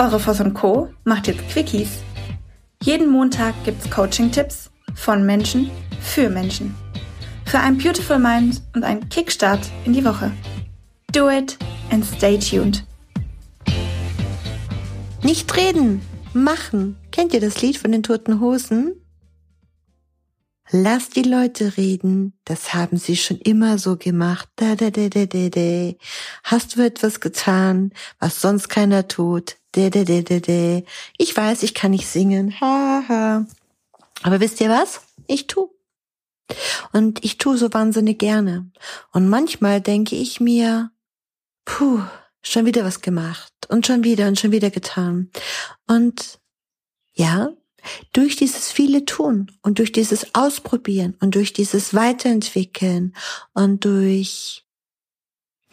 Eure Voss und Co. macht jetzt Quickies. Jeden Montag gibt's Coaching-Tipps von Menschen für Menschen. Für ein Beautiful Mind und einen Kickstart in die Woche. Do it and stay tuned. Nicht reden, machen. Kennt ihr das Lied von den Toten Hosen? Lass die Leute reden, das haben sie schon immer so gemacht. Da, da, da, da, da, da. Hast du etwas getan, was sonst keiner tut? Da, da, da, da, da. Ich weiß, ich kann nicht singen. Ha, ha. Aber wisst ihr was? Ich tu. Und ich tu so wahnsinnig gerne. Und manchmal denke ich mir, puh, schon wieder was gemacht und schon wieder und schon wieder getan. Und ja, durch dieses viele Tun und durch dieses Ausprobieren und durch dieses Weiterentwickeln und durch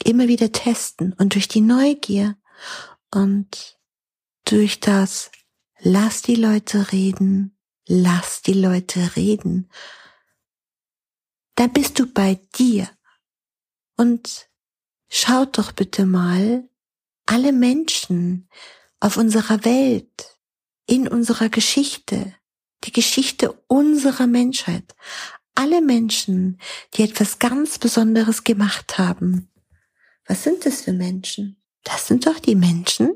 immer wieder testen und durch die Neugier und durch das Lass die Leute reden, lass die Leute reden, da bist du bei dir. Und schaut doch bitte mal alle Menschen auf unserer Welt, in unserer Geschichte, die Geschichte unserer Menschheit, alle Menschen, die etwas ganz Besonderes gemacht haben. Was sind das für Menschen? Das sind doch die Menschen,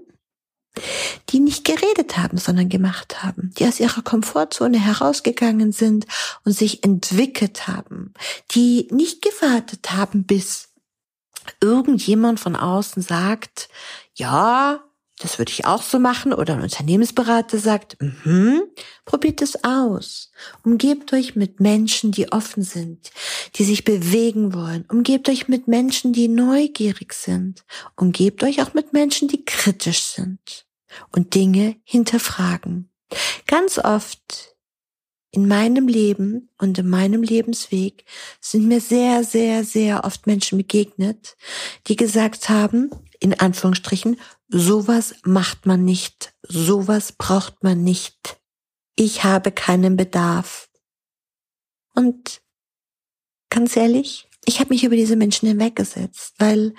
die nicht geredet haben, sondern gemacht haben, die aus ihrer Komfortzone herausgegangen sind und sich entwickelt haben, die nicht gewartet haben, bis irgendjemand von außen sagt, ja, das würde ich auch so machen. Oder ein Unternehmensberater sagt, mhm, probiert es aus. Umgebt euch mit Menschen, die offen sind, die sich bewegen wollen. Umgebt euch mit Menschen, die neugierig sind. Umgebt euch auch mit Menschen, die kritisch sind und Dinge hinterfragen. Ganz oft in meinem Leben und in meinem Lebensweg sind mir sehr, sehr, sehr oft Menschen begegnet, die gesagt haben, in Anführungsstrichen, sowas macht man nicht, sowas braucht man nicht. Ich habe keinen Bedarf. Und ganz ehrlich, ich habe mich über diese Menschen hinweggesetzt, weil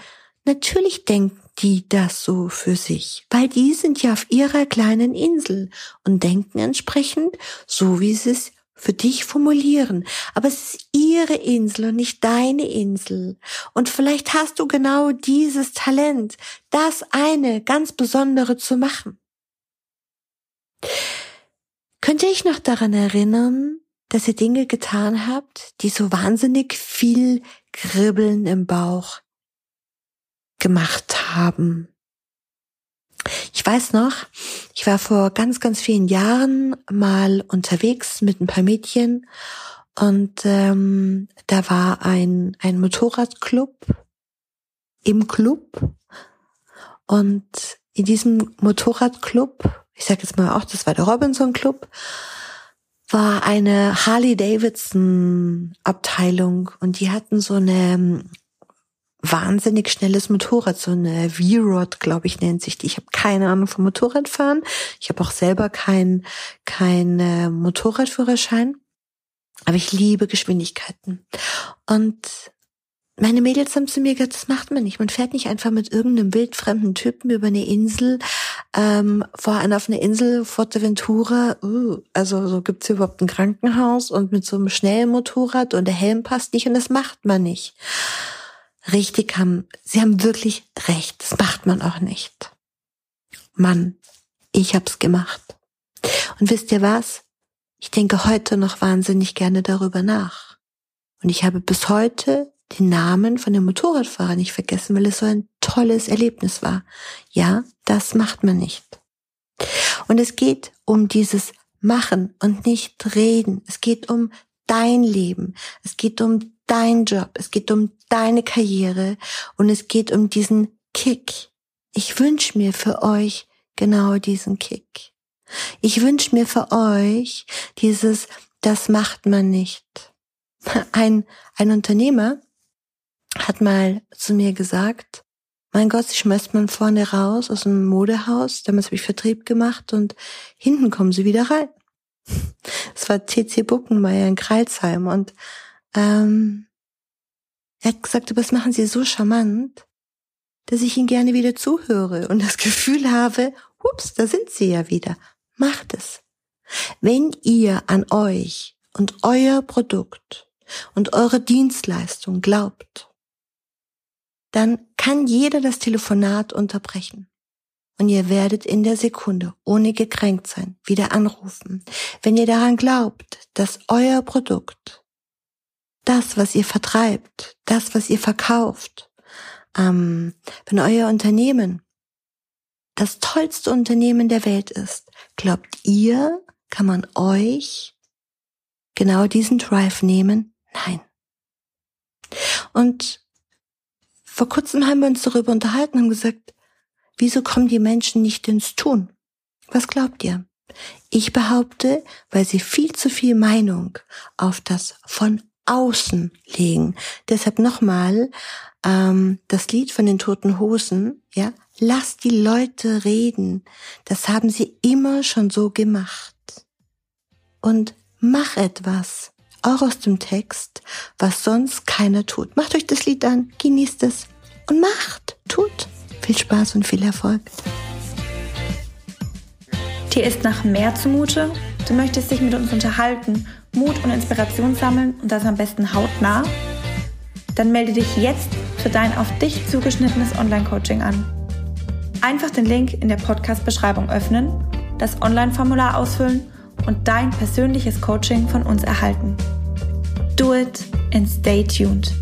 natürlich denken die das so für sich, weil die sind ja auf ihrer kleinen Insel und denken entsprechend so, wie sie es für dich formulieren. Aber es ist ihre Insel und nicht deine Insel. Und vielleicht hast du genau dieses Talent, das eine ganz besondere zu machen. Könnt ihr euch noch daran erinnern, dass ihr Dinge getan habt, die so wahnsinnig viel Kribbeln im Bauch gemacht haben? Ich weiß noch, ich war vor ganz, ganz vielen Jahren mal unterwegs mit ein paar Mädchen und ähm, da war ein, ein Motorradclub im Club und in diesem Motorradclub, ich sage jetzt mal auch, das war der Robinson Club, war eine Harley Davidson Abteilung und die hatten so eine wahnsinnig schnelles Motorrad, so eine V-Rod, glaube ich, nennt sich die. Ich habe keine Ahnung vom Motorradfahren. Ich habe auch selber kein kein äh, Motorradführerschein, aber ich liebe Geschwindigkeiten. Und meine Mädels haben zu mir gesagt, das macht man nicht. Man fährt nicht einfach mit irgendeinem wildfremden Typen über eine Insel, ähm, vor einer auf eine Insel, Forteventura. Uh, also so gibt's hier überhaupt ein Krankenhaus und mit so einem schnellen Motorrad und der Helm passt nicht und das macht man nicht richtig haben. Sie haben wirklich recht. Das macht man auch nicht. Mann, ich hab's gemacht. Und wisst ihr was? Ich denke heute noch wahnsinnig gerne darüber nach. Und ich habe bis heute den Namen von dem Motorradfahrer nicht vergessen, weil es so ein tolles Erlebnis war. Ja, das macht man nicht. Und es geht um dieses Machen und nicht reden. Es geht um dein Leben. Es geht um dein Job. Es geht um deine Karriere und es geht um diesen Kick. Ich wünsche mir für euch genau diesen Kick. Ich wünsche mir für euch dieses, das macht man nicht. Ein, ein Unternehmer hat mal zu mir gesagt, mein Gott, sie schmeißt man vorne raus aus dem Modehaus, damals habe ich Vertrieb gemacht und hinten kommen sie wieder rein. Es war TC Buckenmeier in Kreilsheim und ähm, er hat gesagt, aber das machen Sie so charmant. dass ich Ihnen gerne wieder zuhöre und das Gefühl habe, ups, da sind Sie ja wieder. Macht es. Wenn ihr an euch und euer Produkt und eure Dienstleistung glaubt, dann kann jeder das Telefonat unterbrechen. Und ihr werdet in der Sekunde, ohne gekränkt sein, wieder anrufen. Wenn ihr daran glaubt, dass euer Produkt, das, was ihr vertreibt, das, was ihr verkauft, ähm, wenn euer Unternehmen das tollste Unternehmen der Welt ist, glaubt ihr, kann man euch genau diesen Drive nehmen? Nein. Und vor kurzem haben wir uns darüber unterhalten und gesagt, wieso kommen die Menschen nicht ins Tun? Was glaubt ihr? Ich behaupte, weil sie viel zu viel Meinung auf das von außen legen. Deshalb nochmal ähm, das Lied von den toten Hosen, ja, lass die Leute reden. Das haben sie immer schon so gemacht. Und mach etwas, auch aus dem Text, was sonst keiner tut. Macht euch das Lied an, genießt es und macht, tut. Viel Spaß und viel Erfolg. Dir ist nach mehr zumute? Du möchtest dich mit uns unterhalten, Mut und Inspiration sammeln und das am besten hautnah? Dann melde dich jetzt für dein auf dich zugeschnittenes Online-Coaching an. Einfach den Link in der Podcast-Beschreibung öffnen, das Online-Formular ausfüllen und dein persönliches Coaching von uns erhalten. Do it and stay tuned.